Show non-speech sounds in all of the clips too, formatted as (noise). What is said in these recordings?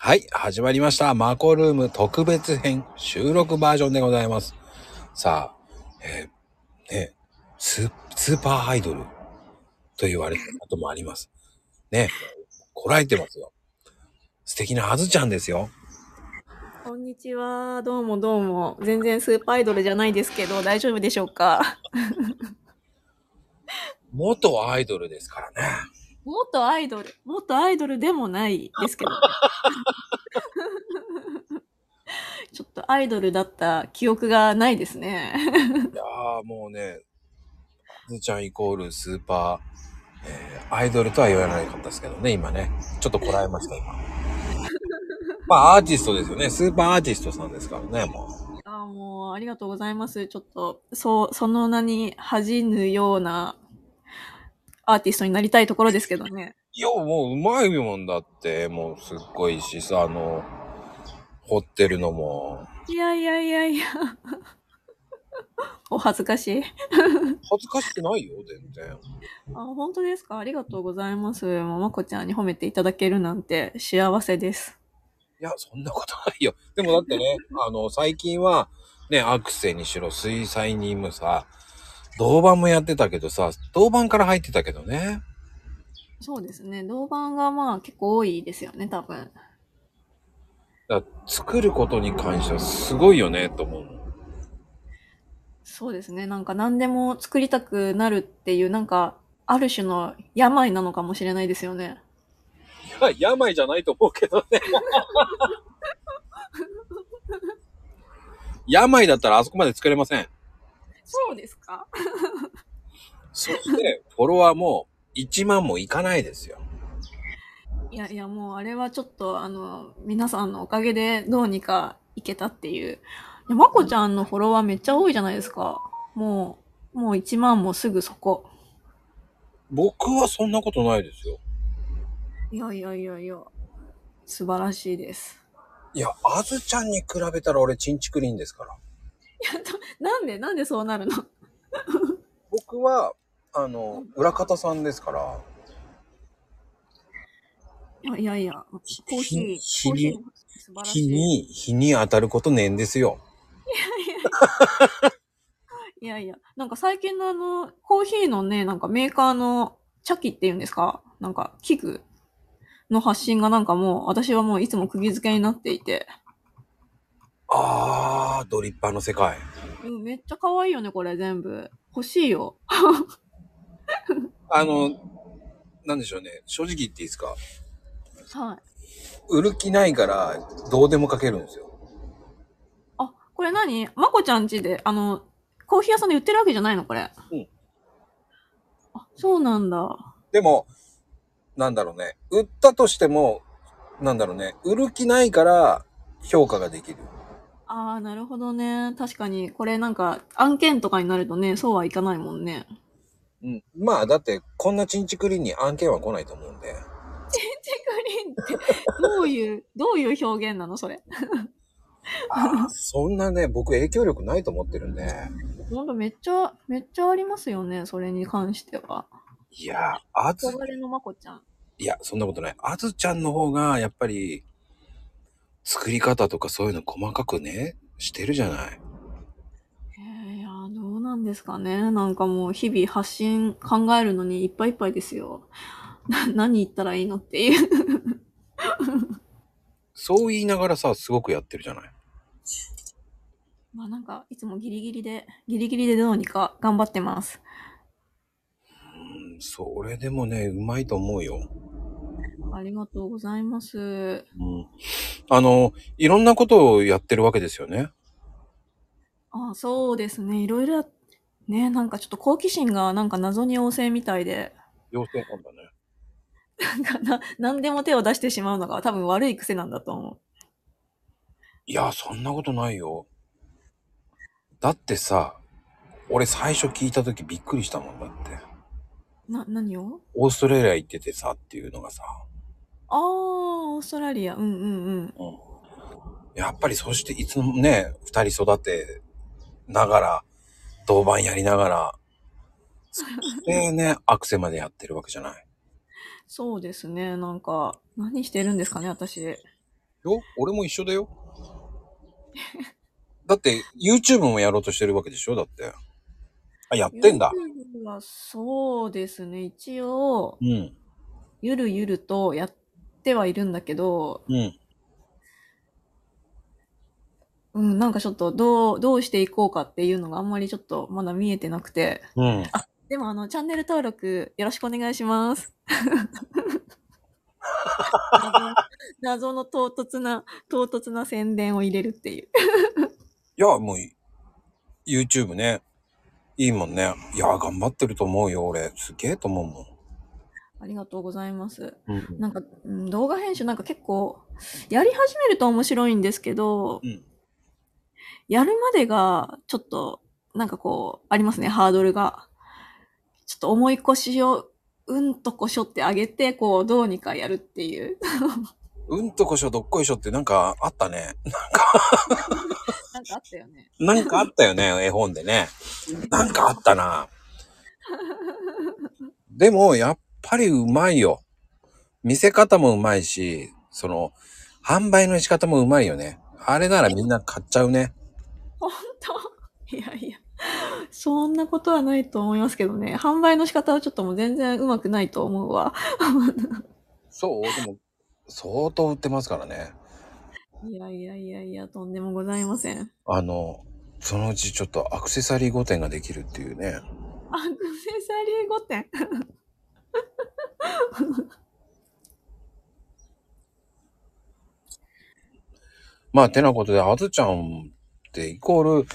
はい、始まりました。マコルーム特別編収録バージョンでございます。さあ、えーね、ススーパーアイドルと言われたこともあります。ね、こらえてますよ。素敵なあずちゃんですよ。こんにちは。どうもどうも。全然スーパーアイドルじゃないですけど、大丈夫でしょうか？(laughs) 元アイドルですからね。元アイドル。元アイドルでもないですけど。(laughs) ちょっとアイドルだった記憶がないですね。いやーもうね、あずちゃんイコールスーパー、えーアイドルとは言わなかったですけどね、今ね。ちょっとこらえました、今。(laughs) まあ、アーティストですよね。スーパーアーティストさんですからね、もう。あもう、ありがとうございます。ちょっと、そう、その名に恥じぬようなアーティストになりたいところですけどね。いや、もううまいもんだって、もうすっごいしさ、あの、掘ってるのも。いやいやいやいや。(laughs) お恥ずかしい。恥ずかしくないよ、全然。あ、本当ですか？ありがとうございます。もうまこちゃんに褒めていただけるなんて幸せです。いや、そんなことないよ。でもだってね、あの、最近は、ね、アクセにしろ、水彩にもさ、銅板もやってたけどさ、銅板から入ってたけどね。そうですね。銅板がまあ結構多いですよね、多分。だ作ることに関してはすごいよね、と思うの。そうですね。なんか何でも作りたくなるっていう、なんか、ある種の病なのかもしれないですよね。いや、病じゃないと思うけどね。(laughs) 病だったらあそこまで作れません。そうですか？そして、フォロワーも1万もいかないですよ。いやいや、もうあれはちょっと、あの、皆さんのおかげでどうにかいけたっていう。いやまこちゃんのフォロワーめっちゃ多いじゃないですか。もう、もう1万もすぐそこ。僕はそんなことないですよ。いやいやいやいや、素晴らしいです。いや、あずちゃんに比べたら俺チンチクリンですから。(laughs) なんで、なんでそうなるの？(laughs) 僕は、あの、裏方さんですから、いやいやいや、コーヒー、日コーヒーに、素晴らしい。日に、日に当たることねえんですよ。いやいや、なんか最近のあの、コーヒーのね、なんかメーカーの茶器っていうんですか？なんか器具の発信がなんかもう、私はもういつも釘付けになっていて、あー、ドリッパーの世界。うん、めっちゃ可愛いよね、これ全部。欲しいよ。(laughs) あの、なんでしょうね。正直言っていいですか？はい。売る気ないから、どうでもかけるんですよ。あ、これ何？まこちゃんちで、あの、コーヒー屋さんで売ってるわけじゃないのこれ。うん。あ、そうなんだ。でも、なんだろうね。売ったとしても、なんだろうね。売る気ないから、評価ができる。ああ、なるほどね。確かに、これなんか、案件とかになるとね、そうはいかないもんね。うん。まあ、だって、こんなチンチクリンに案件は来ないと思うんで。チェクリンって、どういう、どういう表現なのそれ？(laughs) そんなね、僕影響力ないと思ってるんで。ほんとめっちゃ、めっちゃありますよね、それに関しては。いや、あず、憧れのまこちゃん。いや、そんなことない。あずちゃんの方が、やっぱり、作り方とかそういうの細かくね、してるじゃない。えー、いや、どうなんですかね。なんかもう日々発信考えるのにいっぱいいっぱいですよ。(laughs) な何言ったらいいのっていう。(laughs) そう言いながらさ、すごくやってるじゃない。まあなんか、いつもギリギリで、ギリギリでどうにか頑張ってます。うん、それでもね、うまいと思うよ。ありがとうございます。うん。あの、いろんなことをやってるわけですよね。あそうですね。いろいろや、ね、なんかちょっと好奇心がなんか謎に旺盛みたいで、妖精なんだね。なんかな、何でも手を出してしまうのが多分悪い癖なんだと思う。いや、そんなことないよ。だってさ、俺最初聞いた時びっくりしたもんだって。な、何を？オーストラリア行っててさっていうのがさ。あー、オーストラリア。うんうんうん。うん。やっぱりそしていつもね、二人育てながら、銅板やりながら、でね、(laughs) アクセまでやってるわけじゃない。そうですね。なんか、何してるんですかね、私。よ俺も一緒だよ。だって、YouTube もやろうとしてるわけでしょだって。あ、やってんだ。YouTube はそうですね。一応う、ん。ゆるゆるとやってはいるんだけど、うん。うん、なんかちょっとどう、どうしていこうかっていうのがあんまりちょっとまだ見えてなくて。うん。でもあの、チャンネル登録よろしくお願いします。(laughs) 謎謎の唐突な、唐突な宣伝を入れるっていう。いや、もう、YouTube ね。いいもんね。いや、頑張ってると思うよ、俺。すげえと思うもん。ありがとうございます。うん。なんか、うん動画編集なんか結構、やり始めると面白いんですけど、うんやるまでが、ちょっと、なんかこう、ありますね、ハードルが。ちょっと重い腰を、うんとこしょってあげて、こう、どうにかやるっていう。うんとこしょどっこいしょってなんかあったね。なんかあったよね。なんかあったよね、絵本でね。なんかあったな。でも、やっぱりうまいよ。見せ方もうまいし、その、販売の仕方もうまいよね。あれならみんな買っちゃうね。本当？いやいや。そんなことはないと思いますけどね。販売の仕方はちょっともう全然うまくないと思うわ。そう、でも、相当売ってますからね。いやいやいやいや、とんでもございません。あの、そのうちちょっとアクセサリー5点ができるっていうね。アクセサリー5点。(laughs) まあ、てなことで、あずちゃんってイコール、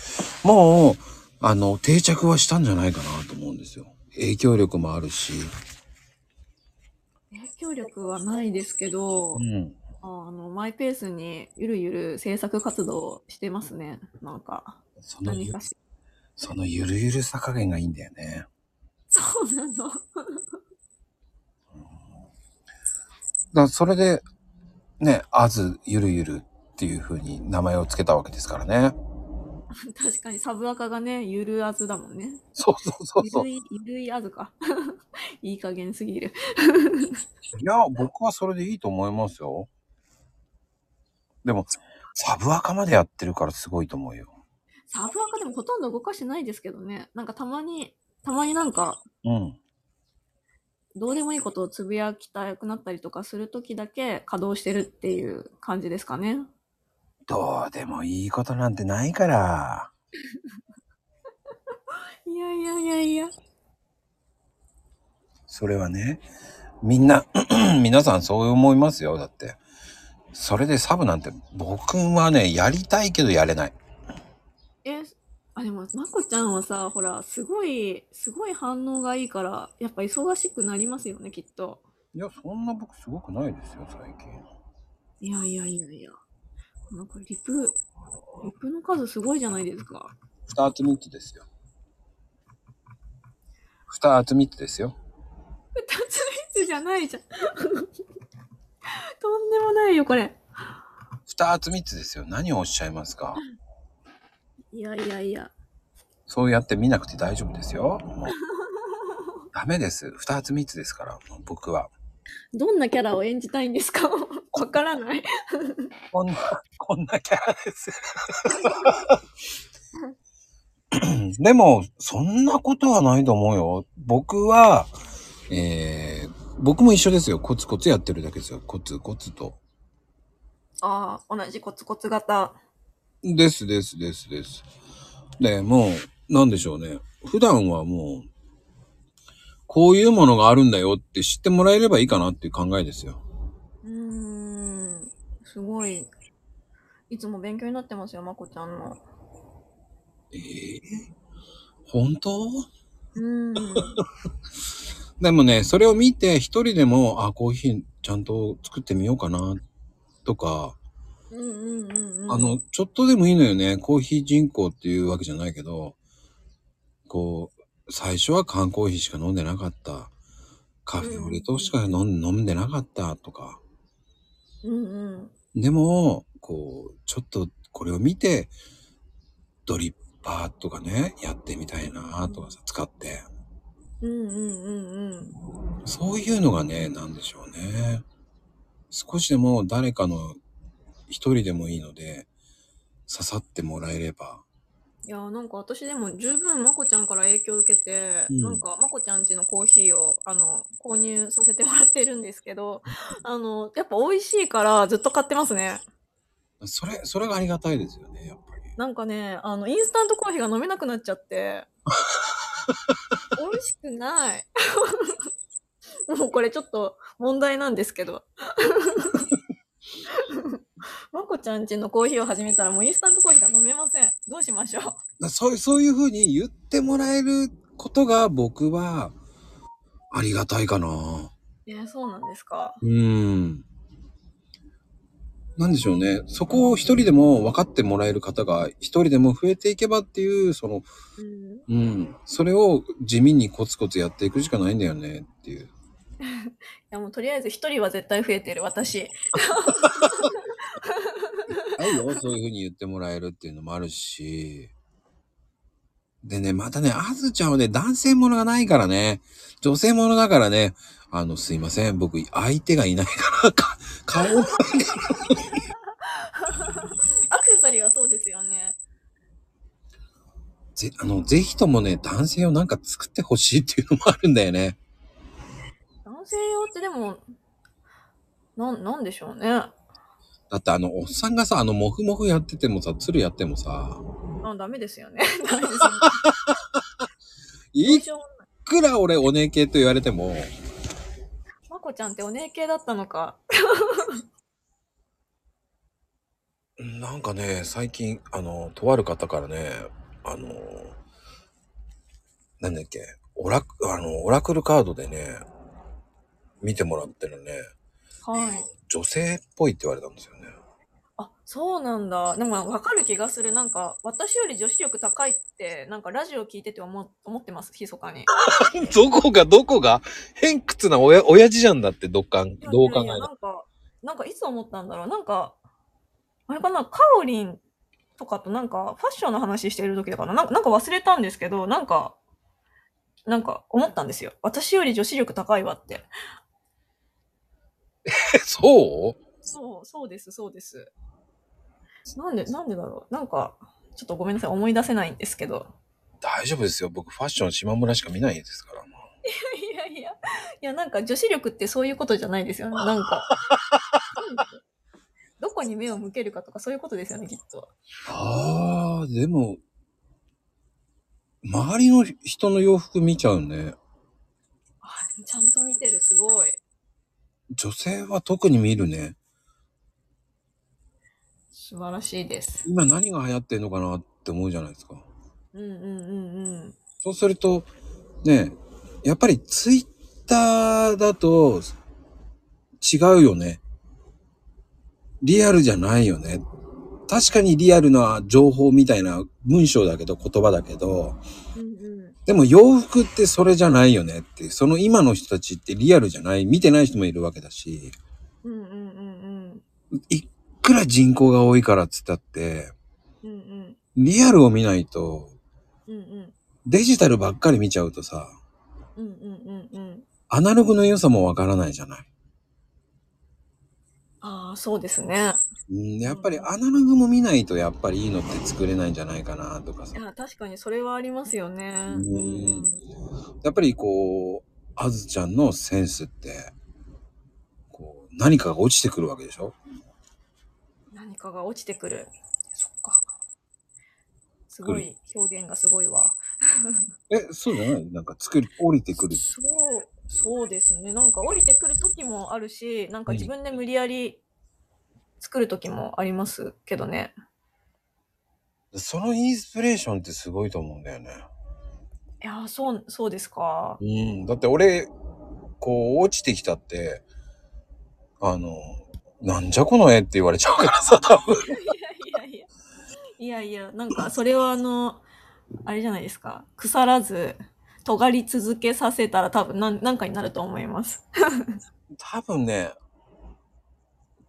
もう、あの、定着はしたんじゃないかなと思うんですよ。影響力もあるし。影響力はないですけど、うん。あの、マイペースにゆるゆる制作活動してますね。なんか、そのゆ、何かし。そのゆるゆるさ加減がいいんだよね。そうなの。だそれで、ね、あずゆるゆるっていう風に名前をつけたわけですからね。(laughs) 確かにサブアカがね、ゆるあずだもんね。そうそうそうそう。いゆるい、ゆるいあずか。(laughs) いい加減すぎる。(laughs) や、僕はそれでいいと思いますよ。でも、サブアカまでやってるからすごいと思うよ。サブアカでもほとんど動かしてないですけどね。なんかたまに、たまになんか、うん。どうでもいいことをつぶやきたくなったりとかするときだけ稼働してるっていう感じですかね。どうでもいいことなんてないから。(laughs) いやいやいやいや。それはね、みんな、(clears throat) 皆さんそう思いますよ。だって。それでサブなんて、僕はね、やりたいけどやれない。え、あ、でも、まこちゃんはさ、ほら、すごい、すごい反応がいいから、やっぱ忙しくなりますよね、きっと。いや、そんな僕すごくないですよ、最近。いやいやいやいや。なんか、リプ、リプの数すごいじゃないですか。二つ三つですよ。二つ三つですよ。二つ三つじゃないじゃん。とんでもないよ、これ。二つ三つですよ。何をおっしゃいますかいやいやいや。そうやって見なくて大丈夫ですよ。もうダメです。二つ三つですから、もう僕は。どんなキャラを演じたいんですか？(laughs) わからない。こんな、こんなキャラです。(laughs) でも、そんなことはないと思うよ。僕は、えー、僕も一緒ですよ。コツコツやってるだけですよ。コツコツと。ああ、同じコツコツ型。ですですですです。で、もう、なんでしょうね。普段はもう、こういうものがあるんだよって知ってもらえればいいかなっていう考えですよ。うーん。すごい。いつも勉強になってますよ、まこちゃんの。ええ本当？うーん。(laughs) でもね、それを見て一人でも、あ、コーヒーちゃんと作ってみようかな、とか、うんうんうんうん。あの、ちょっとでもいいのよね。コーヒー人口っていうわけじゃないけど、こう、最初は缶コーヒーしか飲んでなかった。カフェオレとしか飲ん飲んでなかったとか。うんうん。でも、こう、ちょっとこれを見て、ドリッパーとかね、やってみたいなとかさ、使って。うんうんうんうん。そういうのがね、なんでしょうね。少しでも誰かの一人でもいいので、刺さってもらえれば。いやーなんか私でも十分まこちゃんから影響を受けて、うんなんかまこちゃんちのコーヒーをあの購入させてもらってるんですけど、あのやっぱ美味しいからずっと買ってますね。それ、それがありがたいですよね、やっぱり。なんかね、あのインスタントコーヒーが飲めなくなっちゃって、(laughs) 美味しくない。(laughs) もうこれちょっと問題なんですけど。(laughs) まこちゃんちのコーヒーを始めたらもうインスタントコーヒーが飲めません。どうしましょう？だそうそういうふうに言ってもらえることが僕はありがたいかな。えそうなんですか？うーん。なんでしょうね。そこを一人でも分かってもらえる方が一人でも増えていけばっていう、その、うん。うん。それを地味にコツコツやっていくしかないんだよねっていう。(laughs) いやもうとりあえず一人は絶対増えてる私。(laughs) はいよ、そういうふうに言ってもらえるっていうのもあるし。でね、またね、あずちゃんはね、男性ものがないからね、女性ものだからね、あの、すいません、僕、相手がいないから、か、(laughs) 顔が。アクセサリーはそうですよね。ぜ、あの、ぜひともね、男性をなんか作ってほしいっていうのもあるんだよね。男性用ってでも、なん、なんでしょうね。だってあの、おっさんがさ、あの、モフモフやっててもさ、鶴やってもさ、あ、ダメですよね。ダメですよね。ど (laughs) いくら俺お姉系と言われても、まこちゃんってお姉系だったのか。なんかね、最近、あの、とある方からね、あの、なんだっけ、オラク、あの、オラクルカードでね、見てもらってるね、はい。女性っぽいって言われたんですよそうなんだ。でもわかる気がする。なんか、私より女子力高いって、なんかラジオ聞いてて思思ってます、密かに。(laughs) どこがどこが？偏屈な親、親父じゃんだって、どっか、どう考えいやいやたなんか、なんかいつ思ったんだろう？なんか、あれかな、カオリンとかとなんか、ファッションの話してる時だからなんか、なんか忘れたんですけど、なんか、なんか思ったんですよ。私より女子力高いわって。え、(laughs) そう？そう、そうです、そうです。なんで、なんでだろう。なんか、ちょっとごめんなさい、思い出せないんですけど。大丈夫ですよ。僕、ファッション島村しか見ないですから。いやいや、いや、なんか女子力ってそういうことじゃないですよね。(laughs) なんか。どこに目を向けるかとかそういうことですよね、きっと。ああ、でも、周りの人の洋服見ちゃうね。あ、ちゃんと見てる、すごい。女性は特に見るね。素晴らしいです。今何が流行ってんのかなって思うじゃないですか。うんうんうんうん。そうすると、ね、やっぱりツイッターだと違うよね。リアルじゃないよね。確かにリアルな情報みたいな文章だけど、言葉だけど、うんうん。でも洋服ってそれじゃないよねってその今の人たちってリアルじゃない、見てない人もいるわけだし、うんうんうんいくら人口が多いからっつったって、うん。うんうん。リアルを見ないと、うんうん。デジタルばっかり見ちゃうとさ、うんうんうんうん。アナログの良さもわからないじゃない。ああ、そうですね。うん、やっぱりアナログも見ないとやっぱりいいのって作れないんじゃないかなとかさい。や、確かにそれはありますよね。うんやっぱりこう、あずちゃんのセンスって、こう、何かが落ちてくるわけでしょ？何かが落ちてくる。そっか。すごい、表現がすごいわ。え、そうじゃない？なんか作り、降りてくる。そう、そうですね。なんか降りてくる時もあるし、なんか自分で無理やり作る時もありますけどね。そのインスピレーションってすごいと思うんだよね。いやー、そう、そうですか。うん。だって俺、こう、落ちてきたって、あの、なんじゃこの絵って言われちゃうからさ、多分。いやいやいや。いやいや、なんかそれはあの、あれじゃないですか。腐らず、尖り続けさせたら多分なんなんかになると思います。多分ね、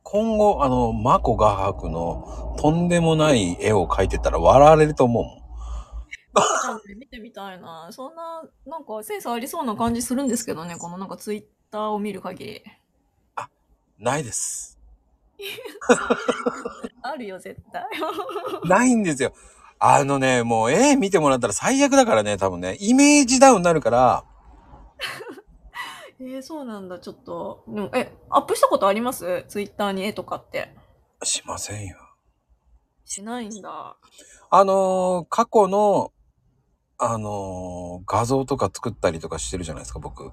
今後、あの、マコ画伯のとんでもない絵を描いてたら笑われると思うもん。見てみたいな。そんな、なんかセンスありそうな感じするんですけどね。このなんかツイッターを見る限り。ないです。(laughs) あるよ、絶対。(laughs) ないんですよ。あのね、もう絵見てもらったら最悪だからね、多分ね。イメージダウンになるから、(laughs) えー、そうなんだ、ちょっと。でもえ、アップしたことあります？ツイッターに絵とかって。しませんよ。しないんだ。あのー過去の、あのー画像とか作ったりとかしてるじゃないですか、僕。うん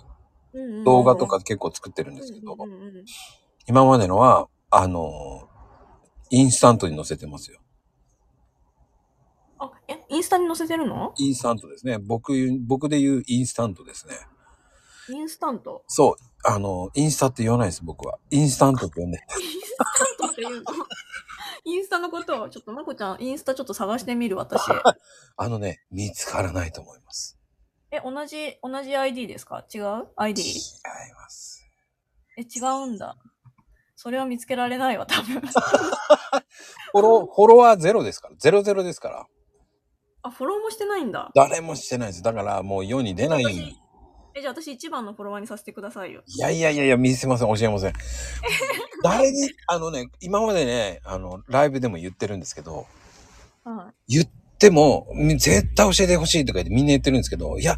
うんうん動画とか結構作ってるんですけど、うんうんうんうん今までのは、あのーインスタントに載せてますよ。あ、え、インスタに載せてるの？インスタントですね。僕、僕で言うインスタントですね。インスタント？そう。あの、インスタって言わないです、僕は。インスタントって呼んで。インスタントって言うの？インスタのことを、ちょっとまこちゃん、インスタちょっと探してみる、私。(laughs) あのね、見つからないと思います。え、同じ、同じ ID ですか？違う ?ID? 違います。え、違うんだ。それは見つけられないわ、多分。(laughs) フォロー、フォロワーゼロですから。ゼロゼロですから。あ、フォローもしてないんだ。誰もしてないです。だからもう世に出ない。え、じゃあ私一番のフォロワーにさせてくださいよ。いやいやいやいや、見せません、教えません。(laughs) 誰に、あのね、今までね、あの、ライブでも言ってるんですけど、はい。言っても、み絶対教えてほしいとか言ってみんな言ってるんですけど、いや、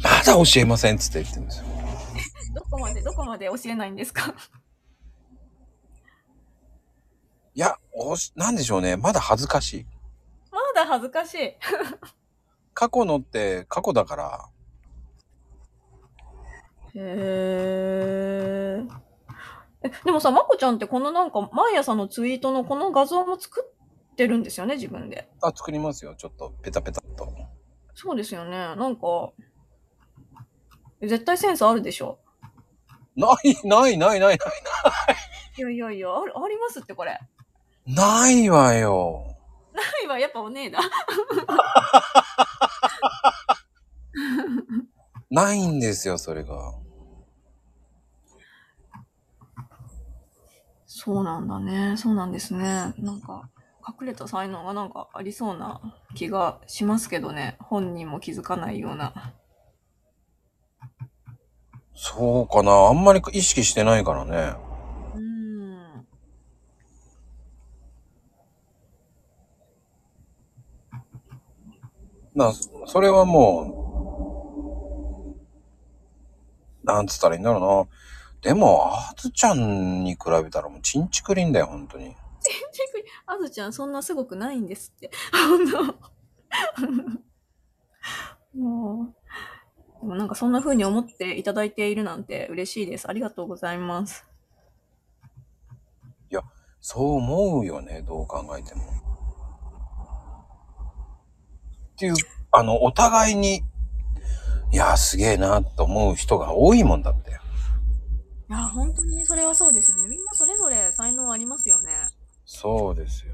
まだ教えませんっつって言ってるんですよ。(laughs) どこまで、どこまで教えないんですか？いや、おし、なんでしょうね。まだ恥ずかしい。まだ恥ずかしい。過去のって過去だから、へーえ。でもさ、まこちゃんってこのなんか、毎朝のツイートのこの画像も作ってるんですよね、自分で。あ、作りますよ。ちょっと、ペタペタっと。そうですよね。なんか、え絶対センスあるでしょ。ない、ない、ない、ない、ない。いやいやいや、あるありますってこれ。ないわよ。ないわ、やっぱお姉だ。(laughs) ないんですよ、それが。そうなんだね。そうなんですね。なんか、隠れた才能がなんかありそうな気がしますけどね。本人も気づかないような。そうかな。あんまり意識してないからね。うーん。な、それはもう、なんつったらいいんだろうな。でも、あずちゃんに比べたらもうちんちくりんだよ、本当に。あずちゃん、そんなすごくないんですって。(laughs) もう、でもなんかそんな風に思っていただいているなんて嬉しいです。ありがとうございます。そう思うよね、どう考えても。っていう、あの、お互いに、いや、すげえな、と思う人が多いもんだって。いや、本当にそれはそうですね。みんなそれぞれ才能ありますよね。そうですよ。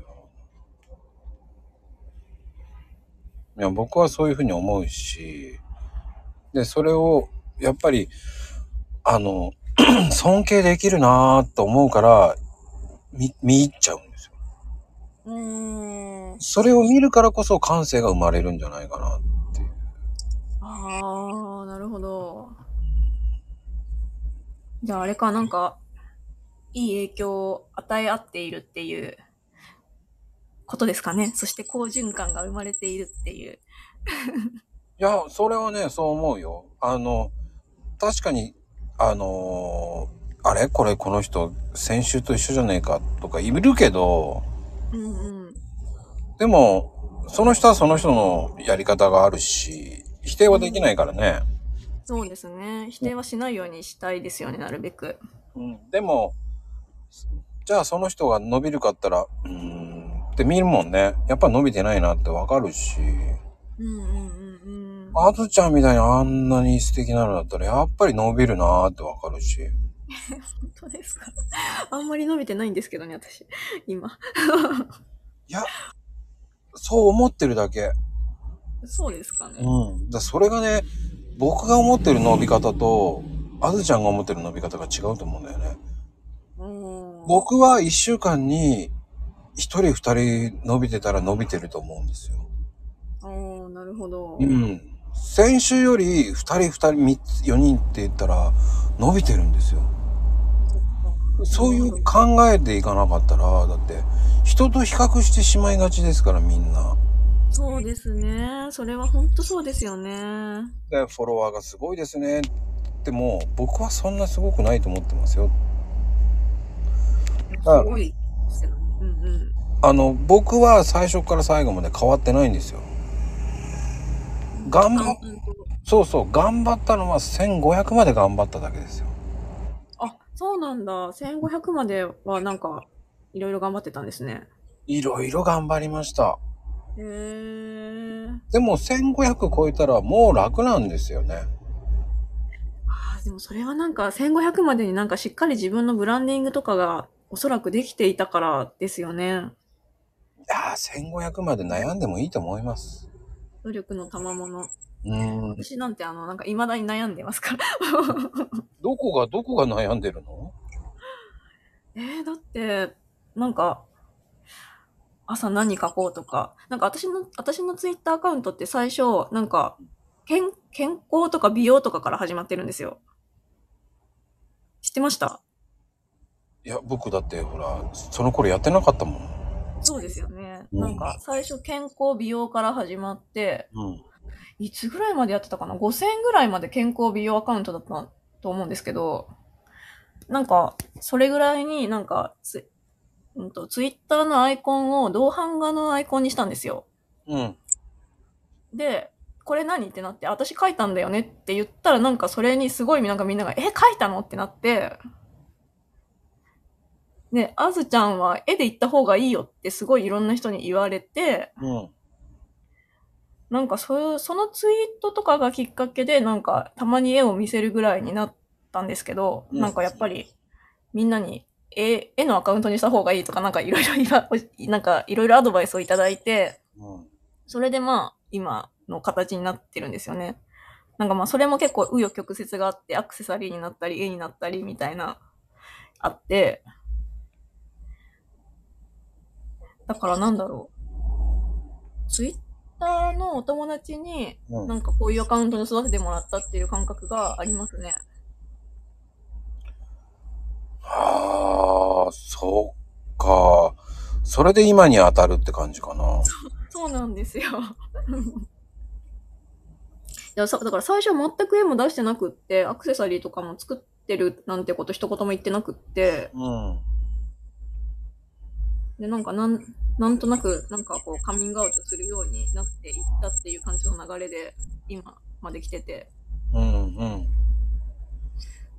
いや、僕はそういうふうに思うし、で、それを、やっぱり、あの、(clears throat) 尊敬できるなぁと思うから、見、見入っちゃう。うーん。それを見るからこそ感性が生まれるんじゃないかなっていう。ああ、なるほど。じゃああれか、なんか、いい影響を与え合っているっていうことですかね。そして好循環が生まれているっていう。いや、それはね、そう思うよ。あの、確かに、あのーあれ？これこの人、先週と一緒じゃねえかとかいるけど、うんうん。でも、その人はその人のやり方があるし、否定はできないからね。そうですね。否定はしないようにしたいですよね、なるべく。うん、でも、じゃあその人が伸びるかったら、うーん、って見るもんね。やっぱ伸びてないなってわかるし、うんうんうんうん。あずちゃんみたいにあんなに素敵なのだったら、やっぱり伸びるなってわかるし。(laughs) 本当ですか？あんまり伸びてないんですけどね、私。今。(laughs) いや、そう思ってるだけ。そうですかね。うん。だそれがね、僕が思ってる伸び方と、あずちゃんが思ってる伸び方が違うと思うんだよね。うん。僕は一週間に一人二人伸びてたら伸びてると思うんですよ。おーなるほど。うん。先週より二人二人三つ四人って言ったら伸びてるんですよ。そういう考えでいかなかったら、だって、人と比較してしまいがちですから、みんな。そうですね。それは本当そうですよね。で、フォロワーがすごいですね。でも、僕はそんなすごくないと思ってますよ。すごいですよね。うんうん。あの、僕は最初から最後まで変わってないんですよ。頑張っ、うんそうそう、頑張ったのは1500まで頑張っただけですよ。あ、そうなんだ。1500まではなんか、いろいろ頑張ってたんですね。いろいろ頑張りました。へー。でも1500超えたらもう楽なんですよね。あーでもそれはなんか1500までになんかしっかり自分のブランディングとかがおそらくできていたからですよね。いやー、1500まで悩んでもいいと思います。努力の賜物。うーん。私なんてあの、なんか未だに悩んでますから。どこが、どこが悩んでるの？(laughs) えー、だって、なんか、朝何書こうとか、なんか私の、私のツイッターアカウントって最初、なんか、健、健康とか美容とかから始まってるんですよ。知ってました？いや、僕だってほら、その頃やってなかったもん。そうですよね。うんなんか、最初健康美容から始まって、うん。いつぐらいまでやってたかな ?5000 円ぐらいまで健康美容アカウントだったと思うんですけど、なんか、それぐらいになんかツ、うんと、ツイッターのアイコンを同版画のアイコンにしたんですよ。うん。で、これ何ってなって、私書いたんだよねって言ったらなんかそれにすごいなんかみんなが、え、書いたのってなって、で、あずちゃんは絵で行った方がいいよってすごいいろんな人に言われて、うん。なんかそういう、そのツイートとかがきっかけで、なんかたまに絵を見せるぐらいになったんですけど、うんなんかやっぱりみんなに絵、絵のアカウントにした方がいいとか、なんかいろいろ (laughs) なんかいろいろアドバイスをいただいて、うん。それでまあ、今の形になってるんですよね。なんかまあ、それも結構紆余曲折があって、アクセサリーになったり、絵になったりみたいな、あって、だからなんだろう。ツイッターのお友達に、うんなんかこういうアカウントに育ててもらったっていう感覚がありますね。ああ、そっか。それで今に当たるって感じかな。そうなんですよ。(laughs) いやさだから最初全く絵も出してなくって、アクセサリーとかも作ってるなんてこと一言も言ってなくって、うん。で、なんかなん、なんとなく、なんかこう、カミングアウトするようになっていったっていう感じの流れで、今まで来てて。うんうん。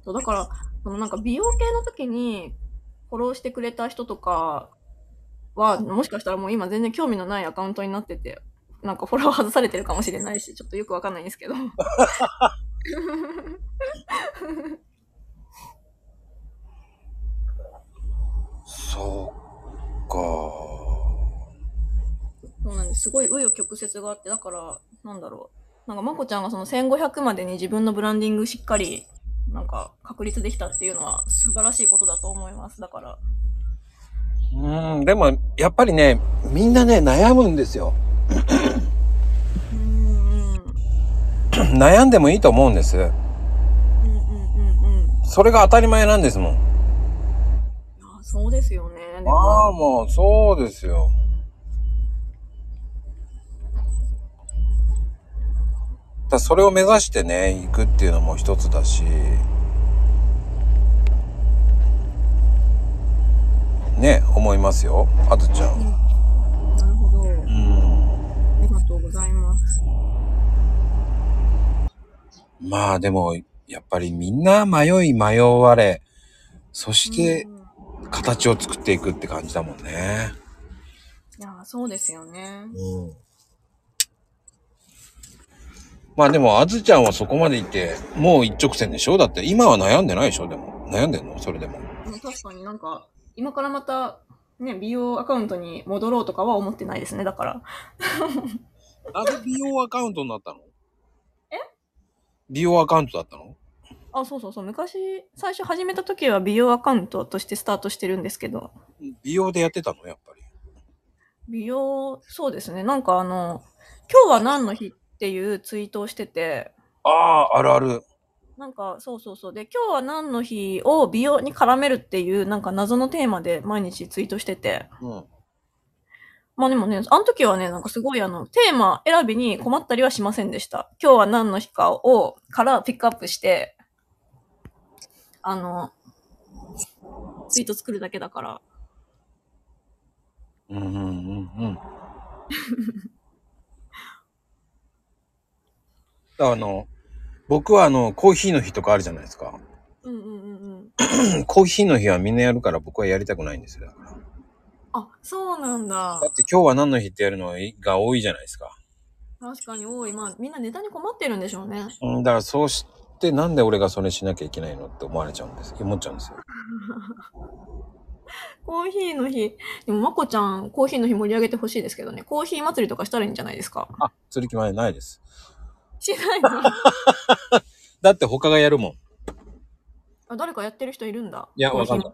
そう、だから、そのなんか美容系の時に、フォローしてくれた人とかは、もしかしたらもう今全然興味のないアカウントになってて、なんかフォロー外されてるかもしれないし、ちょっとよくわかんないんですけど。(laughs) そっか。そうなんです。すごい紆余曲折があって、だから、なんだろう。なんか、まこちゃんがその1500までに自分のブランディングしっかり、なんか、確立できたっていうのは素晴らしいことだと思います。だから。うん、でも、やっぱりね、みんなね、悩むんですよ。うんうん。悩んでもいいと思うんです。うんうんうんうん。いそれが当たり前なんですもん。や、そうですよね。でああ、も、もう、そうですよ。だそれを目指してね、行くっていうのも一つだし、ね、思いますよ、あずちゃん。なるほど。うん。ありがとうございます。まあでも、やっぱりみんな迷い迷われ、そしてうん形を作っていくって感じだもんね。いや、そうですよね。うん。まあでも、あずちゃんはそこまで行って、もう一直線でしょ？だって今は悩んでないでしょ？でも。悩んでんの？それでも。でも確かになんか、今からまた、ね、美容アカウントに戻ろうとかは思ってないですね。だから。(laughs) なぜ美容アカウントになったの？え？美容アカウントだったの？あ、そうそうそう。昔、最初始めた時は美容アカウントとしてスタートしてるんですけど、美容でやってたの？やっぱり。美容、そうですね。なんかあの、今日は何の日っていうツイートをしてて、ああ、あるある。なんか、そうそうそう。で、今日は何の日を美容に絡めるっていう、なんか謎のテーマで毎日ツイートしてて。うん。まあでもね、あの時はね、なんかすごいあの、テーマ選びに困ったりはしませんでした。今日は何の日かを、からピックアップして、あの、ツイート作るだけだから。うんうんうんうん。(laughs) あの、僕はあの、コーヒーの日とかあるじゃないですか。うんうんうんうん。(clears throat) コーヒーの日はみんなやるから僕はやりたくないんですよ。だからあ、そうなんだだ。って今日は何の日ってやるのが多いじゃないですか。確かに多い。まあ、みんなネタに困ってるんでしょうね。うん、だからそうしてなんで俺がそれしなきゃいけないのって思われちゃうんです。思っちゃうんですよ。(laughs) コーヒーの日。でも、まこちゃん、コーヒーの日盛り上げてほしいですけどね。コーヒー祭りとかしたらいいんじゃないですか？あ、釣り決まりないです。しないの？(laughs) だって他がやるもん。あ誰かやってる人いるんだ。いや、わかんない。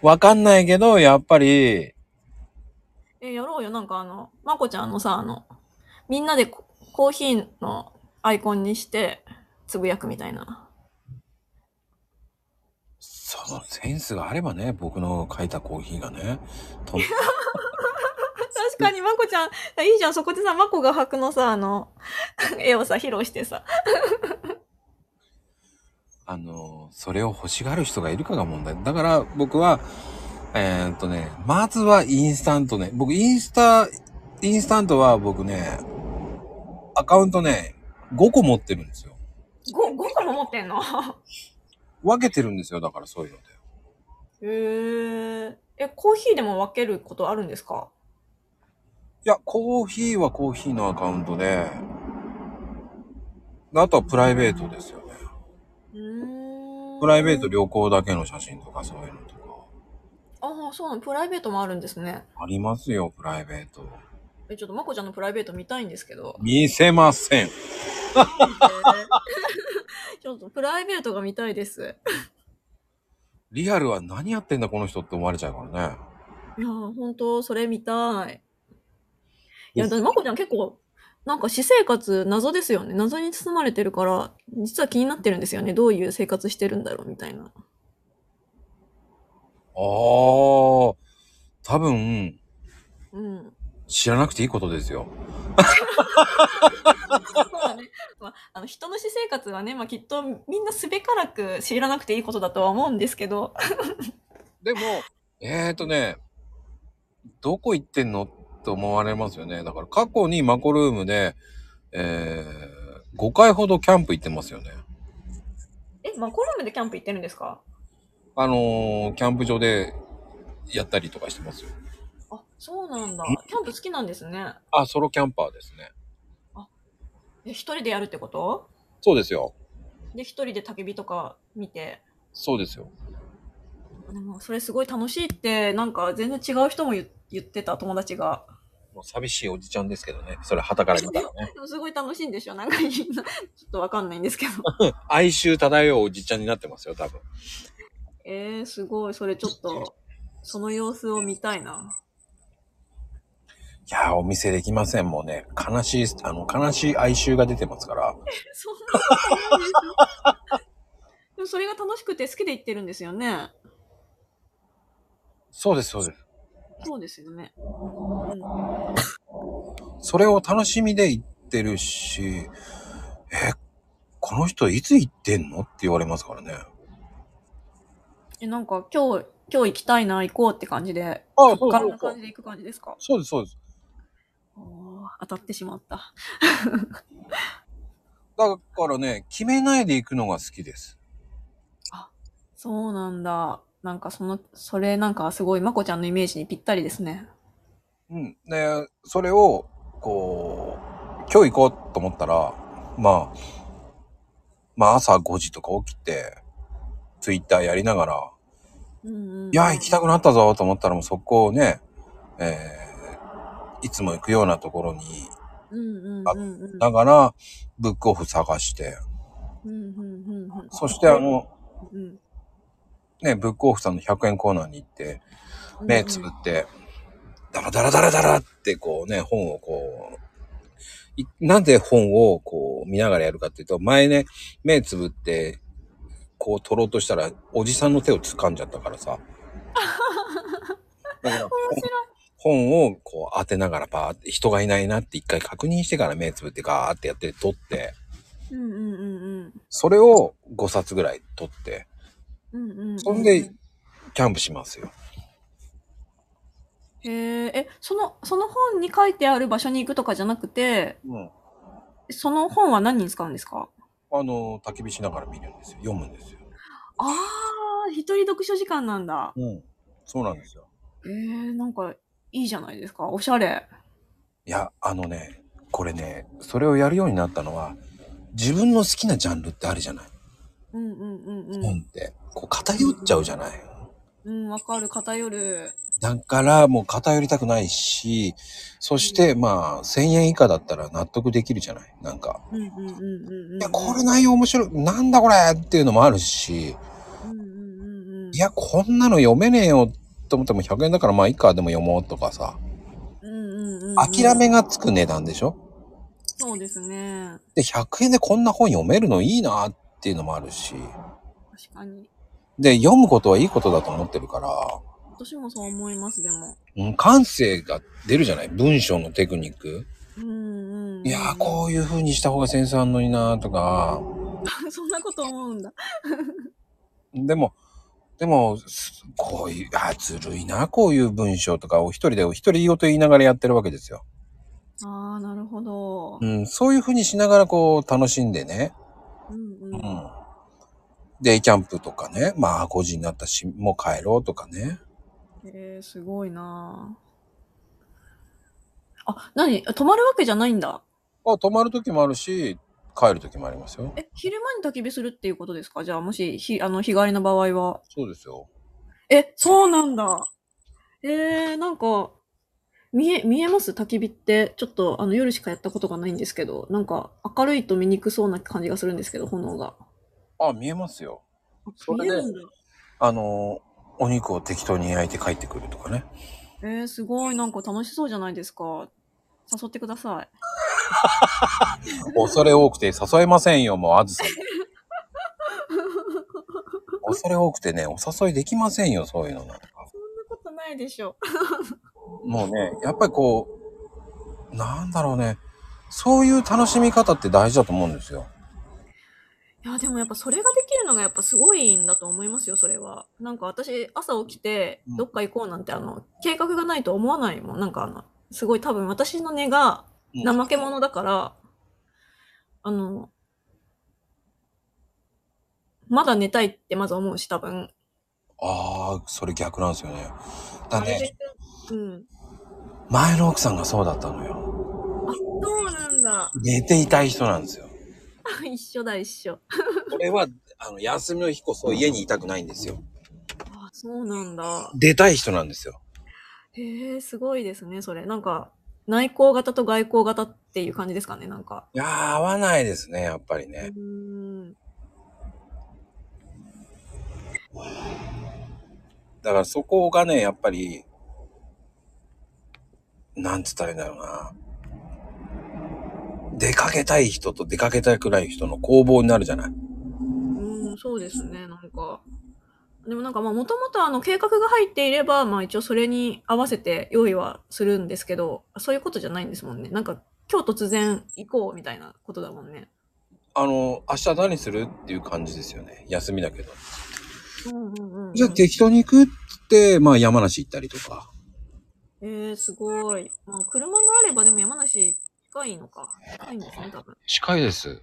(laughs) わかんないけど、やっぱり、え、やろうよ。なんかあの、まこちゃんのさ、あの、みんなでココーヒーのアイコンにして、つぶやくみたいな。そのセンスがあればね、僕の書いたコーヒーがね、と (laughs) 確かに、まこちゃん、いいじゃん。そこでさ、まこが履くのさ、あの、(laughs) 絵をさ、披露してさ。(laughs) あの、それを欲しがる人がいるかが問題。だから僕は、えーっとね、まずはインスタントね。僕インスタ、インスタントは僕ね、アカウントね、5個持ってるんですよ。5、5個も持ってんの？分けてるんですよ。だからそういうので。へえ。え、コーヒーでも分けることあるんですか？いや、コーヒーはコーヒーのアカウントで、あとはプライベートですよね。プライベート旅行だけの写真とかそういうのとか。ああ、そうなの。プライベートもあるんですね。ありますよ、プライベート。え、ちょっとまこちゃんのプライベート見たいんですけど。見せません。(laughs) ちょっとプライベートが見たいです。リアルは何やってんだこの人って思われちゃうからね。いやー、ほんと、それ見たい。いや、だってまこちゃん結構、なんか私生活謎ですよね。謎に包まれてるから、実は気になってるんですよね。どういう生活してるんだろうみたいな。ああ、多分、うん。知らなくていいことですよ。そうだね。まあ、あの、人の私生活はね、まあきっとみんなすべからく知らなくていいことだとは思うんですけど。でも、えーとね、どこ行ってんのって思われますよね。だから過去にマコルームで、えー、5回ほどキャンプ行ってますよね。え、マコルームでキャンプ行ってるんですか？あのー、キャンプ場でやったりとかしてますよ。あ、そうなんだ。キャンプ好きなんですね。あ、ソロキャンパーですね。え、一人でやるってこと？そうですよ。で、一人で焚き火とか見て？そうですよ。でも、それすごい楽しいって、なんか全然違う人も言言ってた、友達が。もう寂しいおじちゃんですけどね。それ旗から見たらね。(laughs) でもすごい楽しいんでしょ？なんかみんな、ちょっとわかんないんですけど。哀愁漂うおじちゃんになってますよ、多分。えー、すごい。それちょっと、その様子を見たいな。いやー、お見せできません。もうね、悲しい、あの、悲しい哀愁が出てますから。(laughs) そんなことないですよ (laughs) でもそれが楽しくて好きで行ってるんですよね。そうです、そうです。そうですよね。それを楽しみで行ってるし、え、この人いつ行ってんのって言われますからね。え、なんか今日、今日行きたいな、行こうって感じで、あそっからな感じで行く感じですか？そうです、そうです。当たってしまった。(laughs) だからね、決めないで行くのが好きです。そうなんだ。なんかその、それなんかすごいまこちゃんのイメージにぴったりですね。うん。で、それを、こう、今日行こうと思ったら、まあ、まあ朝5時とか起きて、ツイッターやりながら、うんうんうん、いや、行きたくなったぞと思ったらもうそこをね、えー、いつも行くようなところに、うんうんうんうん。だから、ブックオフ探して。そしてあの、うん、ね、ブックオフさんの100円コーナーに行って、目つぶっって、ダラダラダラダラってこうね、本をこう、いなんで本をこう見ながらやるかっていうと、前ね、目つぶって、こう取ろうとしたら、おじさんの手を掴んじゃったからさ。(laughs) だから面白い。本をこう当てながらバーって人がいないなって一回確認してから目つぶってガーってやって取って、うんうんうんうん。それを5冊ぐらい取って、うんうんうん。そんで、キャンプしますよ。へえ、え、その、その本に書いてある場所に行くとかじゃなくて、うん。その本は何に使うんですか？あの、焚き火しながら見るんですよ。読むんですよ。ああ、一人読書時間なんだ。うん。そうなんですよ。えー、なんか、いいじゃないですか。おしゃれ。いや、あのね、これね、それをやるようになったのは、自分の好きなジャンルってあるじゃない。うんうんうんうん。本って。こう偏っちゃうじゃない。うん、わかる。偏る。だからもう偏りたくないし、そしてまあ1000円以下だったら納得できるじゃない。なんか。うんうんうんうんうん。いや、これ内容面白い。なんだこれっていうのもあるし、うんうんうんうん。いや、こんなの読めねえよと思っても100円だからまあいいかでも読もうとかさ。うんうんうんうん。諦めがつく値段でしょ？そうですね。で、100円でこんな本読めるのいいなっていうのもあるし。確かに。で、読むことはいいことだと思ってるから、私もそう思います、でも。うん、感性が出るじゃない？文章のテクニック。うんうんうん。いやー、こういう風にした方がセンスあんのになーとか。う。(laughs) そんなこと思うんだ。でも、でも、すこういう、あー、ずるいな、こういう文章とかを一人で一人言おうと言いながらやってるわけですよ。ああ、なるほど。うん、そういう風にしながらこう楽しんでね。うんうん。うん。デイキャンプとかね。まあ5時になったし、もう帰ろうとかね。えー、すごいなあ。あ、何？泊まるわけじゃないんだ。あ、泊まる時もあるし、帰る時もありますよ。え、昼間に焚き火するっていうことですか？じゃあ、もし、ひ、あの、日帰りの場合は。そうですよ。え、そうなんだ。えー、なんか、見え、見えます？焚き火って。ちょっと、あの、夜しかやったことがないんですけど、なんか、明るいと見にくそうな感じがするんですけど、炎が。あ、見えますよ。それで。あのーお肉を適当に焼いて帰ってくるとかね。えー、すごい、なんか楽しそうじゃないですか。誘ってください。(laughs) 恐れ多くて誘えませんよ、もう、あずさん。恐れ多くてね、お誘いできませんよ、そういうのなんか。そんなことないでしょ。もうね、やっぱりこう、なんだろうね、そういう楽しみ方って大事だと思うんですよ。いや、でもやっぱそれができるのがやっぱすごいんだと思いますよ、それは。なんか私、朝起きてうん、どっか行こうなんて、あの、計画がないと思わないもん。なんかあの、すごい多分私の根がうん怠け者だから、あの、まだ寝たいってまず思うし、多分。ああ、それ逆なんですよね。だね、うん。前の奥さんがそうだったのよ。あ、そうなんだ。寝ていたい人なんですよ。(laughs) 一緒だ、一緒。(laughs) これは、あの、休みの日こそ家にいたくないんですよ。あ、そうなんだ。出たい人なんですよ。へえ、すごいですね、それ。なんか、内向型と外向型っていう感じですかね、なんか。いやー、合わないですね、やっぱりうね。ーん。だからそこがね、やっぱり、なんつったらいいんだろうな。出かけたい人と出かけたくない人の攻防になるじゃない。うん、そうですね、なんか。でもなんかまあ、もともとあの、計画が入っていれば、まあ一応それに合わせて用意はするんですけど、そういうことじゃないんですもんね。なんか、今日突然行こうみたいなことだもんね。あの、明日何するっていう感じですよね。休みだけど。うんうんうん。じゃあ適当に行くって、まあ山梨行ったりとか。えー、すごい。まあ、車があればでも山梨近いのか。近いんですね、多分。近いです。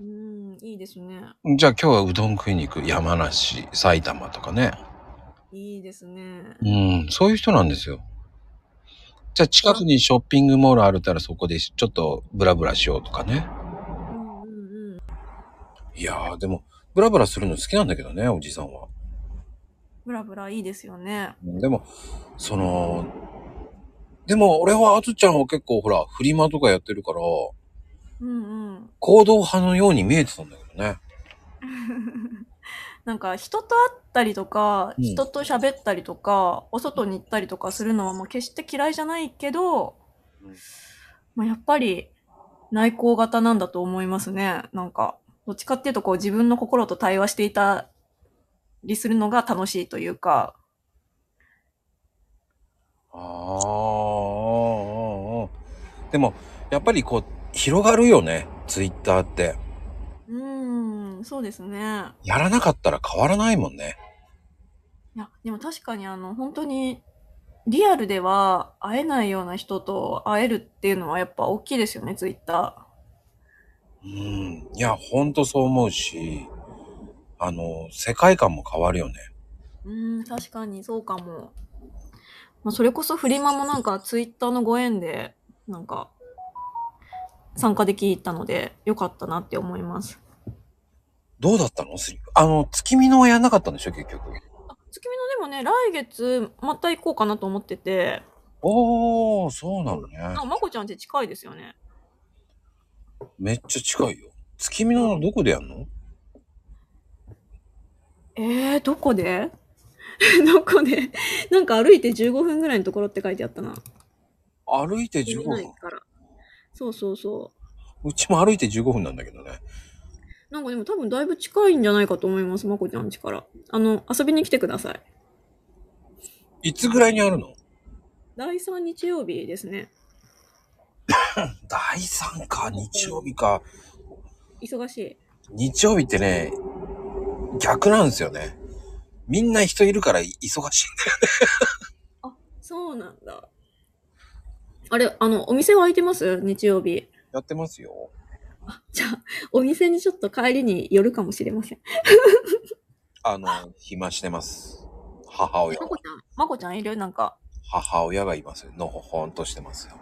うん、いいですね。じゃあ今日はうどん食いに行く？山梨、埼玉とかね。いいですね。うん、そういう人なんですよ。じゃあ近くにショッピングモールあるったらそこでちょっとブラブラしようとかね。うんうんうん。いやー、でも、ブラブラするの好きなんだけどね、おじさんは。ブラブラいいですよね。でも、その、でも俺はあずちゃんは結構ほら、フリマとかやってるから、うんうん。行動派のように見えてたんだけどね。(laughs) なんか人と会ったりとか、うん人と喋ったりとか、お外に行ったりとかするのはもう決して嫌いじゃないけど、うんまあ、やっぱり内向型なんだと思いますね。なんか、どっちかっていうとこう自分の心と対話していたりするのが楽しいというか、ああ、でも、やっぱりこう、広がるよね、ツイッターって。うーん、そうですね。やらなかったら変わらないもんね。いや、でも確かにあの、本当に、リアルでは会えないような人と会えるっていうのはやっぱ大きいですよね、ツイッタうん。いや、ほんとそう思うし、あの、世界観も変わるよね。ー。うーん、確かにそうかも。まあ、それこそフリマもなんかツイッターのご縁で、なんか、参加できたので、よかったなって思います。どうだったの？あの、月見のはやんなかったんでしょ、結局。あ月見のでもね、来月また行こうかなと思ってて、おー、そうなのね。あ、まこちゃんって近いですよね。めっちゃ近いよ。月見のどこでやんの？えー、どこで？(laughs) どこで？なんか歩いて15分ぐらいのところって書いてあったな。歩いて15見ない分。そうそうそう。うちも歩いて15分なんだけどね。なんかでも多分だいぶ近いんじゃないかと思います、まこちゃん家から。あの、遊びに来てください。いつぐらいにあるの？第3日曜日ですね。第3か、日曜日か。忙しい。日曜日ってね、逆なんですよね。みんな人いるから忙しいんだよ。そうなんだ。あれ、あの、お店は開いてます？日曜日。やってますよ。あ、じゃあ、お店にちょっと帰りに寄るかもしれません。あの、暇してます。母親ま。こちゃん、まこちゃんいる？なんか。母親がいますよ。のほほんとしてますよ。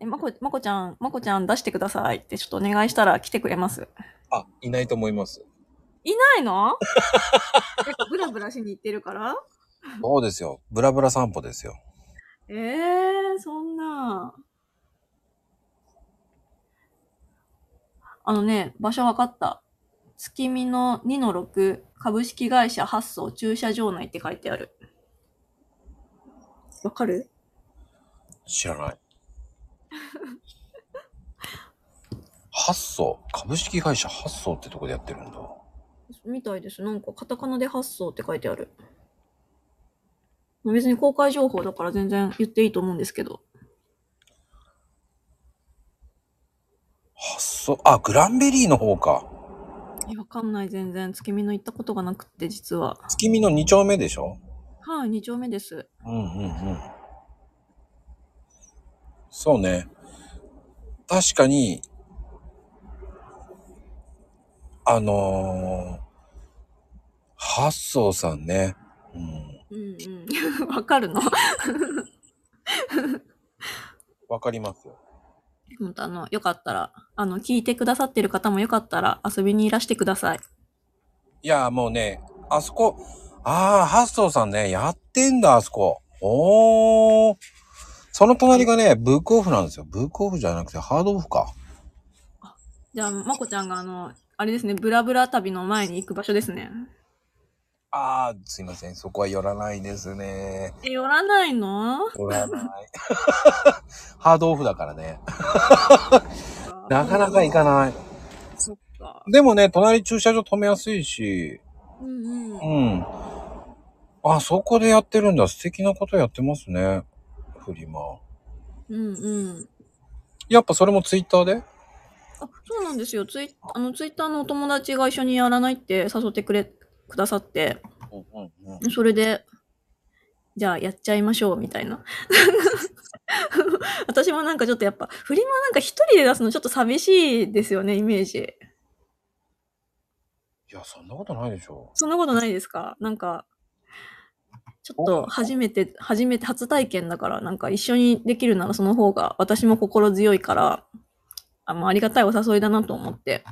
え、まこ、まこちゃん、まこちゃん出してくださいってちょっとお願いしたら来てくれます？あ、いないと思います。いないの？やっぱブラブラしに行ってるから？そうですよ。ブラブラ散歩ですよ。ええー、そんな。あのね、場所わかった。月見の2の6株式会社発送駐車場内って書いてある。わかる？知らない。(laughs) 発送株式会社発送ってとこでやってるんだ。みたいです。なんかカタカナで発送って書いてある。別に公開情報だから全然言っていいと思うんですけど。発送、あ、グランベリーの方か。いやわかんない全然。月見の行ったことがなくって実は。月見の2丁目でしょ？はい、2丁目です。うんうんうん。そうね。確かに、あのー、発送さんね。うん。うんうん。(laughs) わかるの？(laughs) わかりますよ。本当あの、よかったら、あの、聞いてくださってる方もよかったら遊びにいらしてください。いや、もうね、あそこ、ああ、発送さんね、やってんだ、あそこ。おー。その隣がね、ブックオフなんですよ。ブックオフじゃなくてハードオフか。じゃあ、まこちゃんがあの、あれですね、ブラブラ旅の前に行く場所ですね。ああ、すいません。そこは寄らないですね。え、寄らないの？寄らない。(laughs) ハードオフだからね。(laughs) なかなか行かない。そっか。でもね、隣駐車場止めやすいし、うんうん。うん。あ、そこでやってるんだ。素敵なことやってますね。フリマ。うんうん。やっぱそれもツイッターで？あ、そうなんですよ。ツイあの、ツイッターのお友達が一緒にやらないって誘ってくれ、くださって。それで、じゃあやっちゃいましょう、みたいな。(laughs) 私もなんかちょっとやっぱ、フリマなんか一人で出すのちょっと寂しいですよね、イメージ。いや、そんなことないでしょ。そんなことないですか？なんか、ちょっと初めて、初めて、初体験だから、なんか一緒にできるならその方が私も心強いから、あ、ありがたいお誘いだなと思って。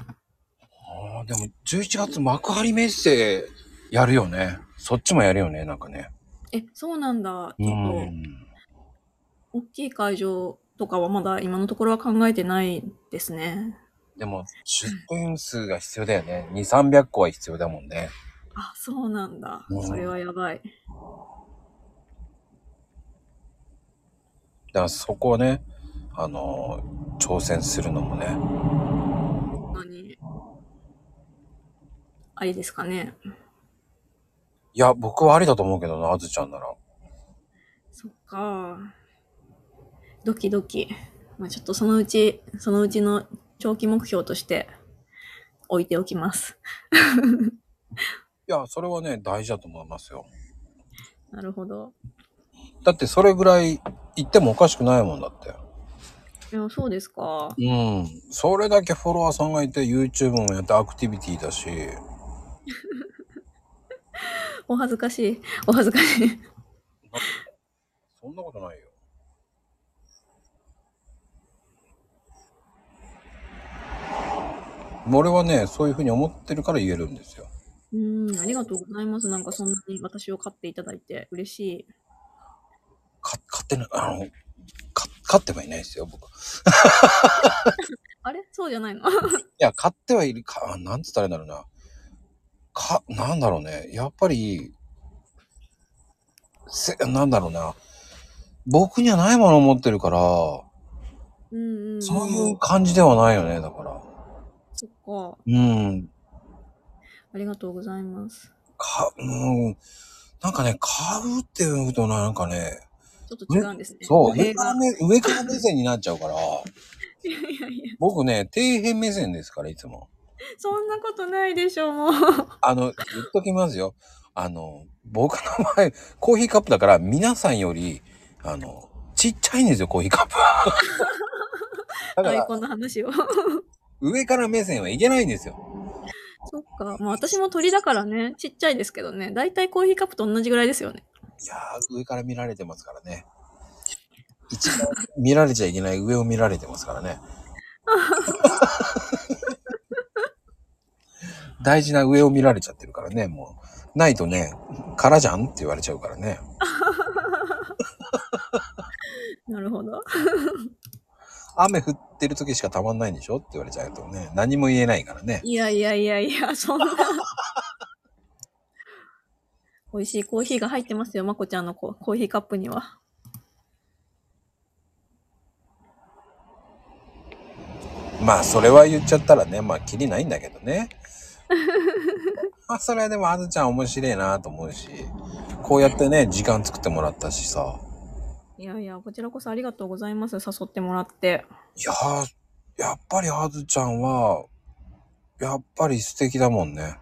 ああ、でも11月幕張メッセやるよね。そっちもやるよね、なんかね。え、そうなんだ。ちうょっん。と、大きい会場とかはまだ今のところは考えてないですね。でも、出店数が必要だよね。2、300個は必要だもんね。あ、そうなんだう。んそれはやばい。だからそこをね、あのー挑戦するのもね。何ありですかね。いや、僕はありだと思うけどな、あずちゃんなら。そっか。ドキドキ。まあちょっとそのうち、そのうちの長期目標として置いておきます。(laughs) いや、それはね、大事だと思いますよ。なるほど。だってそれぐらい言ってもおかしくないもんだって。いや、そうですか。うん。それだけフォロワーさんがいて、YouTube もやってアクティビティだし、(laughs) お恥ずかしい。お恥ずかしい。そんなことないよ。俺はね、そういうふうに思ってるから言えるんですよ。うん、ありがとうございます。なんかそんなに私を飼っていただいて嬉しい。か、買ってない、あの、か、買ってはいないですよ、僕。い (laughs) あれ？そうじゃないの？(laughs) や、買ってはいるか、あなんつったらいいんだろうな。か、なんだろうね。やっぱり、せ、なんだろうな。僕にはないものを持ってるから、うんうんうん。そういう感じではないよね、だから。そっか。うん。ありがとうございます。か、うん。なんかね、買うっていうとなんかね、ちょっと違うんですね。そう、上から目、上から目線になっちゃうから、(laughs) いやいやいや、僕ね、底辺目線ですから、いつも。(laughs) そんなことないでしょ、もう。あの、言っときますよ。あの、僕の場合、コーヒーカップだから、皆さんより、あの、ちっちゃいんですよ、コーヒーカップは。(laughs) だから、アイコンの話を。上から目線はいけないんですよ。そっか。まあ私も鳥だからね、ちっちゃいですけどね。だいたいコーヒーカップと同じぐらいですよね。いやー、上から見られてますからね。一番見られちゃいけない上を見られてますからね。(laughs) 大事な上を見られちゃってるからね、もう。ないとね、空じゃん？って言われちゃうからね。(laughs) なるほど。雨降ってる時しかたまんないんでしょ？って言われちゃうとね、何も言えないからね。いやいやいやいや、そんな。(laughs) 美味しいコーヒーが入ってますよ、まこちゃんのココーヒーカップには。まあ、それは言っちゃったらね、まあ、きりないんだけどね。まあ、それはでも、あずちゃん面白いなと思うし、こうやってね、時間作ってもらったしさ。いやいや、こちらこそありがとうございます。誘ってもらって。いやー、やっぱりあずちゃんは、やっぱり素敵だもんね。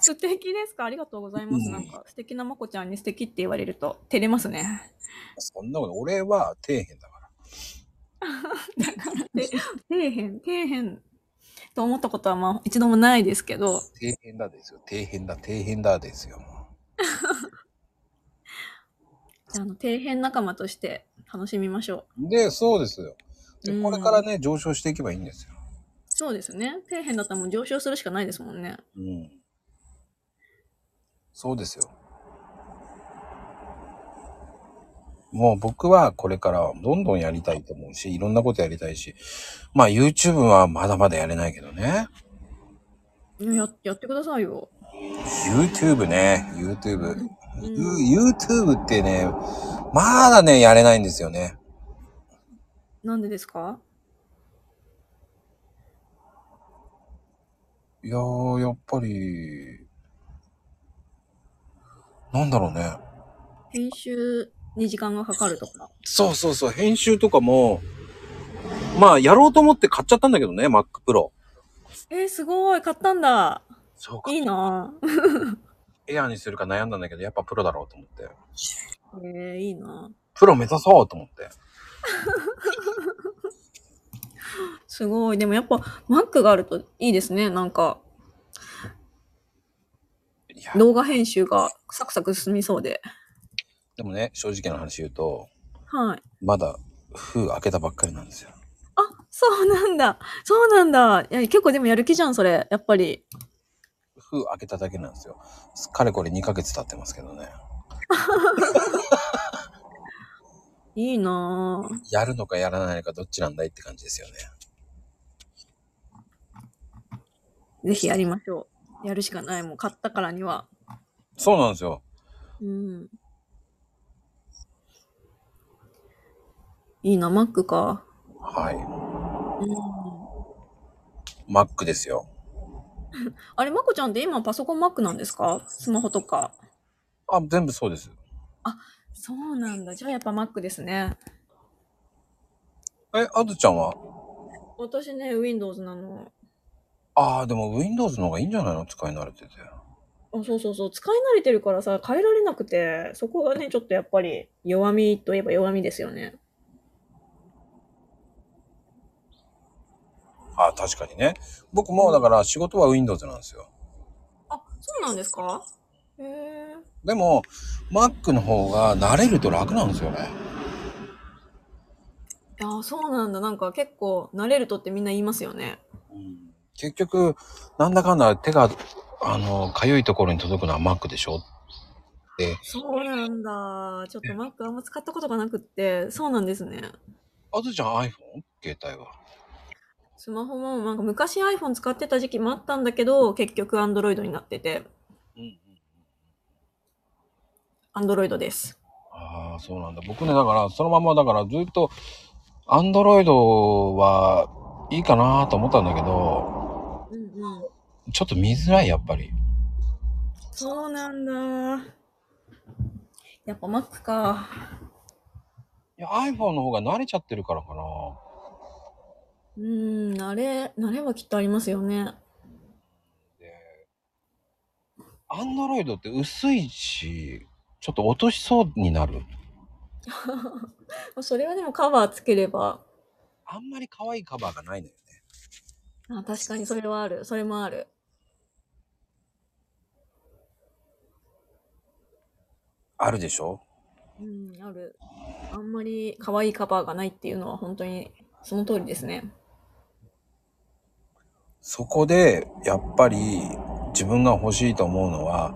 素敵ですか？ありがとうございます。うんなんか素敵なまこちゃんに素敵って言われると照れますね。そんなこと、俺は底辺だから。(laughs) で底辺、底辺と思ったことはまあ一度もないですけど、底辺だですよ。底辺だ、底辺だですよ。(laughs) ああの底辺仲間として楽しみましょう。うで、そうですよ。で、うんこれからね、上昇していけばいいんですよ。そうですね。底辺だったらもう上昇するしかないですもんね。うん。そうですよ。もう僕はこれからどんどんやりたいと思うし、いろんなことやりたいし、まあ YouTube はまだまだやれないけどね。いやややってくださいよ。YouTube ね、YouTube。YouTube ってね、まだね、やれないんですよね。なんでですか？いやー、やっぱり、なんだろうね。編集に時間がかかるとか。そうそうそう、編集とかも、まあ、やろうと思って買っちゃったんだけどね、Mac Pro。えー、すごい買ったんだ。そうかいいなぁ。(laughs) エアにするか悩んだんだけど、やっぱプロだろうと思って。えー、いいなぁ。プロ目指そうと思って。すごい。でもやっぱ Mac があるといいですね。なんか動画編集がサクサク進みそうで。でもね、正直な話言うと、はい。まだ封開けたばっかりなんですよ。あ、そうなんだ。そうなんだ。いや、結構でもやる気じゃん、それ。やっぱり。封開けただけなんですよ。かれこれ2ヶ月経ってますけどね。いいなぁ。やるのかやらないのかどっちなんだいって感じですよね。ぜひやりましょう。やるしかない。もう買ったからには。そうなんですよ。うん。いいな、Mac か。はい。うん。Mac ですよ。(laughs) あれ、まこちゃんって今パソコン Mac なんですか？スマホとか。あ、全部そうです。そうなんだ。じゃあやっぱ Mac ですね。え、あずちゃんは？私ね、Windows なの。ああ、でも Windows の方がいいんじゃないの？使い慣れてて。あそうそうそう。使い慣れてるからさ、変えられなくて、そこがね、ちょっとやっぱり弱みといえば弱みですよね。ああ、確かにね。僕もだから仕事は Windows なんですよ。あ、そうなんですか？へえ。でも、Mac の方が慣れると楽なんですよね。いや、そうなんだ。なんか結構慣れるとってみんな言いますよね。結局、なんだかんだ手が、あの、かゆいところに届くのは Mac でしょ？で、そうなんだ。ちょっと Mac あんま使ったことがなくって、そうなんですね。あずちゃん iPhone? 携帯は？スマホもなんか昔 iPhone 使ってた時期もあったんだけど、結局 Android になってて、うん。Android です。ああ、そうなんだ。僕ね、だから、そのままだからずっと、Android はいいかなと思ったんだけど、うんうん。ちょっと見づらい、やっぱり。そうなんだ。やっぱ Mac か。いや、iPhone の方が慣れちゃってるからかな。うーん、慣れ、慣れはきっとありますよね。で、Android って薄いし、ちょっと落としそうになる。(laughs) それはでもカバーつければ、あんまり可愛いカバーがないのよね。あ確かにそれはある。それもある。あるでしょ？うん、ある。あんまり可愛いカバーがないっていうのは本当にその通りですね。そこで、やっぱり自分が欲しいと思うのは、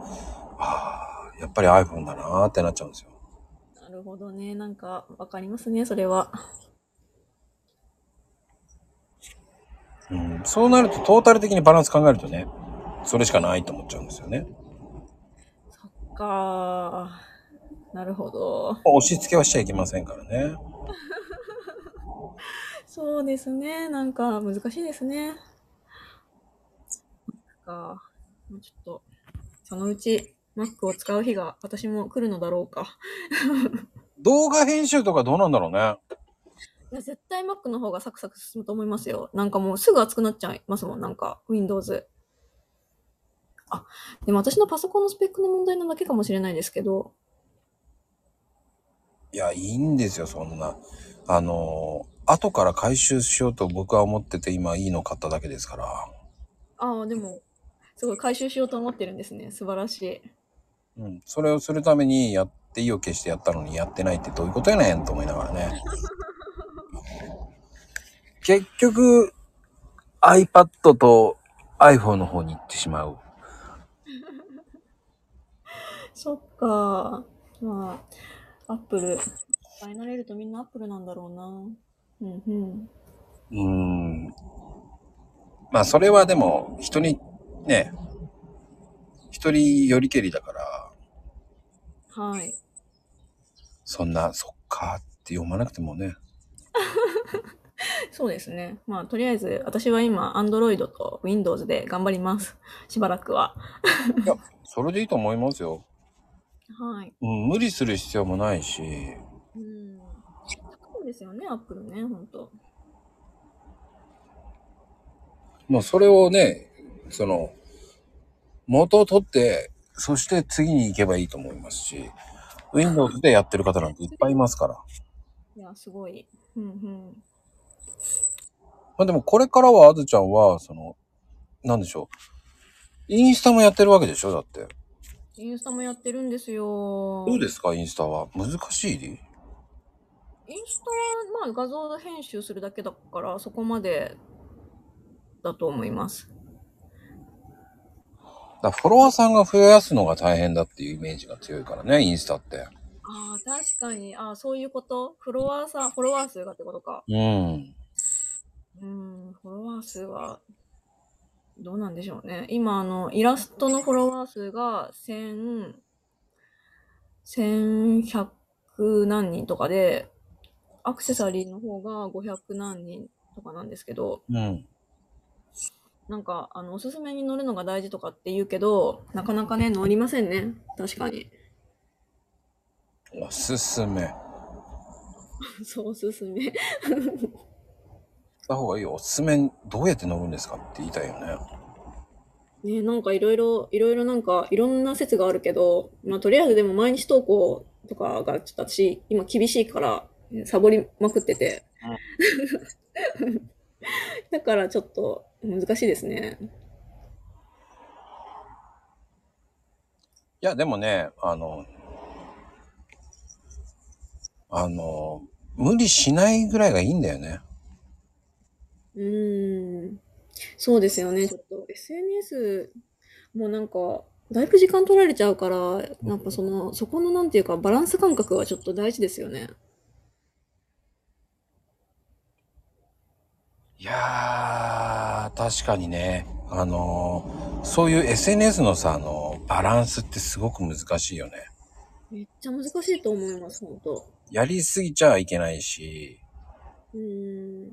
ああ、やっぱり iPhone だなーってなっちゃうんですよ。なるほどね。なんかわかりますね、それは。うん、そうなるとトータル的にバランス考えるとね、それしかないと思っちゃうんですよね。そっかー。なるほど。押し付けはしちゃいけませんからね。(laughs) そうですね。なんか難しいですね。か。もうちょっと、そのうち Mac を使う日が私も来るのだろうか。(laughs) 動画編集とかどうなんだろうね。いや、絶対 Mac の方がサクサク進むと思いますよ。なんかもうすぐ熱くなっちゃいますもん、なんか Windows。あ、でも私のパソコンのスペックの問題なだけかもしれないですけど、いや、いいんですよ、そんな。あのー、後から回収しようと僕は思ってて今いいの買っただけですから。ああ、でも、すごい回収しようと思ってるんですね。素晴らしい。うん。それをするためにやって意を決してやったのにやってないってどういうことやねんと思いながらね。(laughs) 結局、iPad と iPhone の方に行ってしまう。(laughs) そっか。まあ、アップル。使い慣れるとみんなアップルなんだろうな。うんうん。うーん。まあ、それはでも、人に、ね、一人よりけりだから、はい。そんな、そっかって読まなくてもね。(laughs) そうですね。まあ、とりあえず、私は今、Android と Windows で頑張ります。(laughs) しばらくは。いや、それでいいと思いますよ。はい。うん、無理する必要もないし、うん。そうですよね、アップルね、ほんと。もうそれをね、その、元を取って、そして次に行けばいいと思いますし、Windows でやってる方なんていっぱいいますから。いや、すごい。うんうん。まあでもこれからはあずちゃんは、その、なんでしょう。インスタもやってるわけでしょだって。インスタもやってるんですよ。どうですかインスタは？難しいインスタは、まあ、画像編集するだけだから、そこまでだと思います。だフォロワーさんが増やすのが大変だっていうイメージが強いからね、インスタって。ああ、確かに。ああ、そういうこと？フォロワーさん、フォロワー数がってことか。うん。うん、フォロワー数は、どうなんでしょうね。今、あの、イラストのフォロワー数が1000、1100何人とかで、アクセサリーの方が500何人とかなんですけど、うん。なんか、あの、おすすめに乗るのが大事とかって言うけど、なかなかね、乗りませんね。確かに。おすすめ。(laughs) そう、おすすめ。した方がいいよ。おすすめ、どうやって乗るんですかって言いたいよね。ね、なんかいろいろ、いろいろなんか、いろんな説があるけど、まあとりあえずでも毎日投稿とかがちょっと私、今厳しいから、サボりまくってて。(laughs) (laughs) だからちょっと難しいですね。いや、でもね、あの、あの、無理しないぐらいがいいんだよね。うーん。そうですよね。ちょっと SNS、もうなんか、だいぶ時間取られちゃうから、やっぱその、そこのなんていうか、バランス感覚はちょっと大事ですよね。いやー、確かにね、あの、そういう SNS のさ、あの、バランスってすごく難しいよね。めっちゃ難しいと思います、本当やりすぎちゃいけないし、うーん。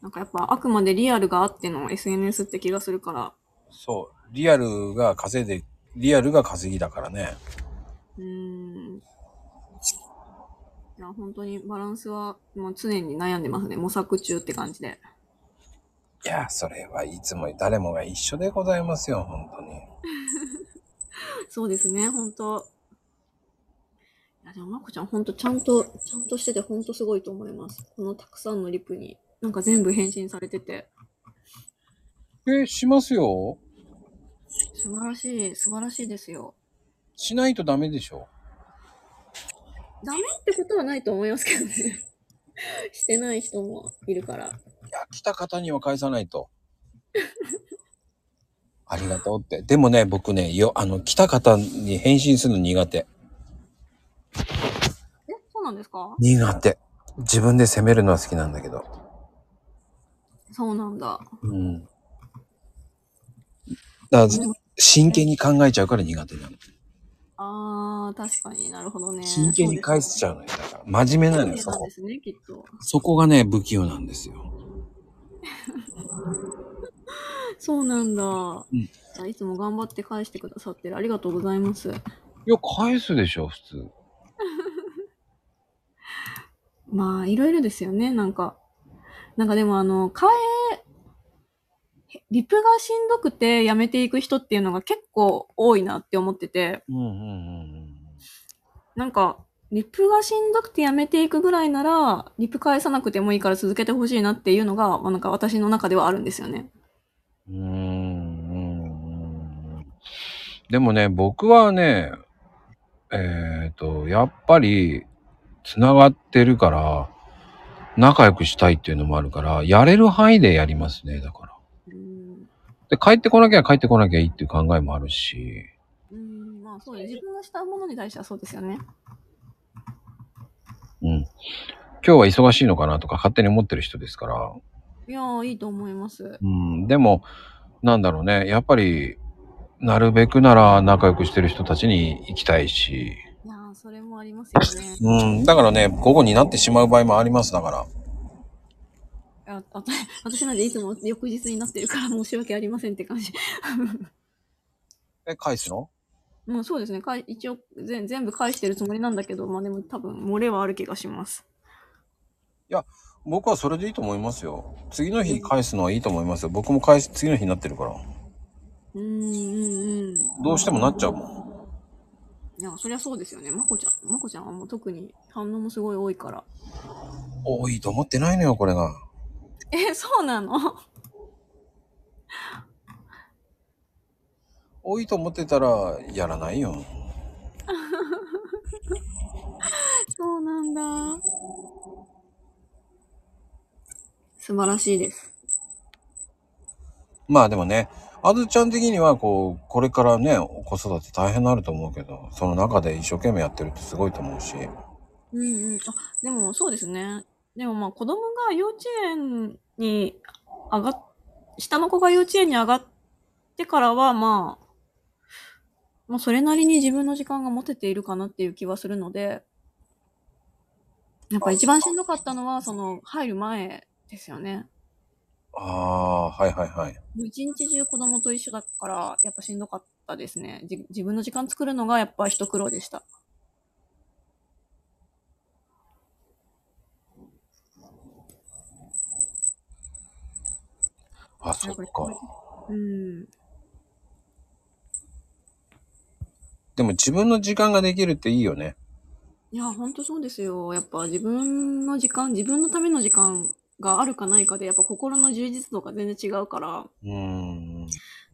なんかやっぱあくまでリアルがあっての SNS って気がするから。そう、リアルが稼いで、リアルが稼ぎだからね。うーん。いや、本当にバランスはもう常に悩んでますね。模索中って感じで。いや、それはいつも誰もが一緒でございますよ、本当に。(laughs) そうですね、本当いや、でもまこちゃん本当ちゃんと、ちゃんとしてて本当すごいと思います。このたくさんのリプに。なんか全部返信されてて。え、しますよ。素晴らしい、素晴らしいですよ。しないとダメでしょ。ダメってことはないと思いますけどね。(laughs) してない人もいるから。いや、来た方には返さないと。(laughs) ありがとうって。でもね、僕ね、よ、あの、来た方に返信するの苦手。え、そうなんですか？苦手。自分で責めるのは好きなんだけど。そうなんだ。うん。だから、真剣に考えちゃうから苦手なの。あー、確かになるほどね。真剣に返しちゃうのよ。だから、真面目なのよ、そこそうです。ね、きっと。そこがね、不器用なんですよ。(laughs) そうなんだ。んじゃあいつも頑張って返してくださってる。ありがとうございます。いや、返すでしょ、普通。(laughs) まあ、いろいろですよね、なんか。なんかでもあの、変え、リプがしんどくてやめていく人っていうのが結構多いなって思ってて、うんうんうんうん。なんか、リプがしんどくてやめていくぐらいなら、リプ返さなくてもいいから続けてほしいなっていうのが、まあ、なんか私の中ではあるんですよね。うーんうんうんでもね、僕はね、えっ、と、やっぱり、つながってるから、仲良くしたいっていうのもあるから、やれる範囲でやりますね、だから。うん。で、帰ってこなきゃ帰ってこなきゃいいっていう考えもあるし、うん、まあそうね。自分がしたものに対してはそうですよね。うん。今日は忙しいのかなとか勝手に思ってる人ですから、いやー、いいと思います。うん、でも、なんだろうね、やっぱり、なるべくなら仲良くしてる人たちに行きたいし、いやー、それもありますよね。うん、だからね、午後になってしまう場合もありますだから。あ (laughs) 私なんでいつも翌日になってるから申し訳ありませんって感じ。(laughs) え、返すの？もうそうですね。かい一応全全部返してるつもりなんだけど、まあでも多分漏れはある気がします。僕はそれでいいと思いますよ。次の日返すのはいいと思いますよ。僕も返す、次の日になってるから。うーん、うん、うん。どうしてもなっちゃうもん。いや、そりゃそうですよね。まこちゃん、まこちゃんはもう特に反応もすごい多いから。多いと思ってないのよ、これが。え、そうなの？(laughs) 多いと思ってたら、やらないよ。(laughs) そうなんだ。素晴らしいです。まあでもね、あずちゃん的には、こう、これからね、子育て大変になると思うけど、その中で一生懸命やってるってすごいと思うし。うんうん。あ、でもそうですね。でもまあ子供が幼稚園に上がっ、下の子が幼稚園に上がってからはまあ、まあそれなりに自分の時間が持てているかなっていう気はするので、やっぱ一番しんどかったのはその入る前ですよね。ああ、はいはいはい。一日中子供と一緒だから、やっぱしんどかったですね。じ自分の時間作るのがやっぱ一苦労でした。あ、そっか。うん。でも自分の時間ができるっていいよね。いや、ほんとそうですよ。やっぱ自分の時間、自分のための時間があるかないかで、やっぱ心の充実度が全然違うから、うーん。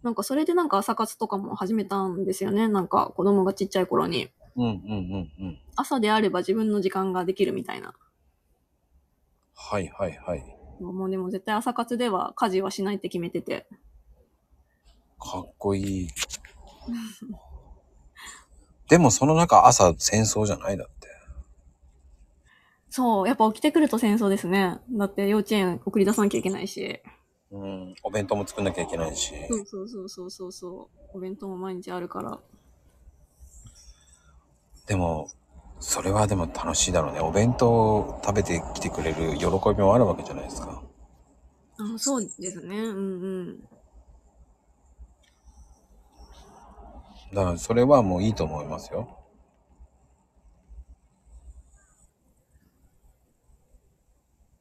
なんかそれでなんか朝活とかも始めたんですよね。なんか子供がちっちゃい頃に。うんうんうんうん。朝であれば自分の時間ができるみたいな。はいはいはい。もうでも絶対朝活では家事はしないって決めてて。かっこいい。(laughs) でもその中朝戦争じゃないだって。そう、やっぱ起きてくると戦争ですね。だって幼稚園送り出さなきゃいけないし。うん。お弁当も作んなきゃいけないし。そうそうそうそうそうそう。お弁当も毎日あるから。でも、それはでも楽しいだろうね。お弁当を食べてきてくれる喜びもあるわけじゃないですか。あそうですね。うんうん。だからそれはもういいと思いますよ。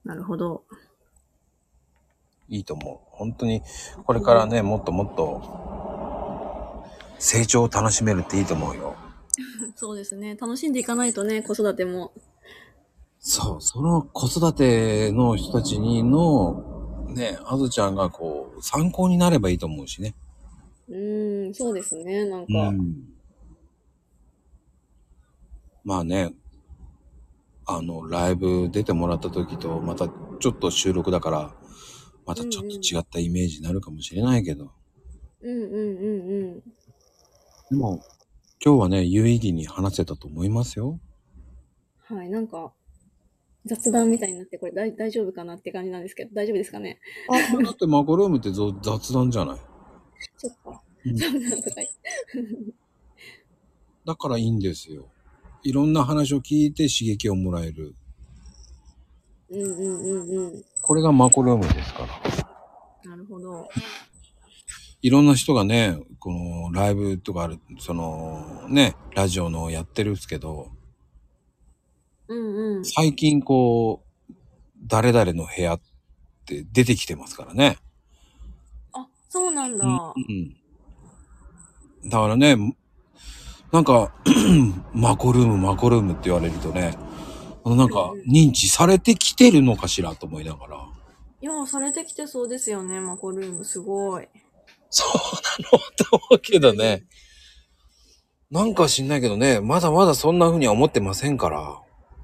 なるほど。いいと思う。本当に、これからね、もっともっと、成長を楽しめるっていいと思うよ。(laughs) そうですね。楽しんでいかないとね、子育ても。そう、その子育ての人たちにの、ね、あずちゃんがこう、参考になればいいと思うしね。うーん、そうですね。なんか、うん。まあね、あの、ライブ出てもらった時と、またちょっと収録だから、またちょっと違ったイメージになるかもしれないけど、うんうんうんうん。でも、今日はね、有意義に話せたと思いますよ。はい、なんか、雑談みたいになって、これ大大丈夫かなって感じなんですけど、大丈夫ですかね？あ、だってマコルームってぞ雑談じゃない？そっか。うん (laughs) だからいいんですよ。いろんな話を聞いて刺激をもらえる。うんうんうんうん。これがマコルームですから。なるほど。いろんな人がね、このライブとかある、そのね、ラジオのやってるんですけど、うんうん。最近こう、誰々の部屋って出てきてますからね。あ、そうなんだ。うん。うんだからね、なんか、(clears throat) マコルーム、マコルームって言われるとね、なんか認知されてきてるのかしらと思いながら。いや、されてきてそうですよね、マコルーム。すごい。そうなのと思うけどね。なんか知んないけどね、まだまだそんな風には思ってませんから。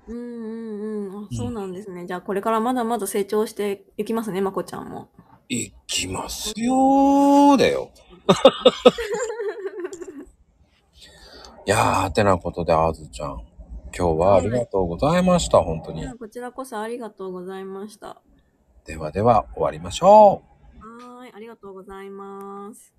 うんうんうん。あ、そうなんですね。じゃあ、これからまだまだ成長していきますね、まこちゃんも。いきますよーだよ。(laughs) いやー、てなことで、あずちゃん。今日はありがとうございました、本当に。こちらこそありがとうございました。ではでは、終わりましょう。ありがとうございます。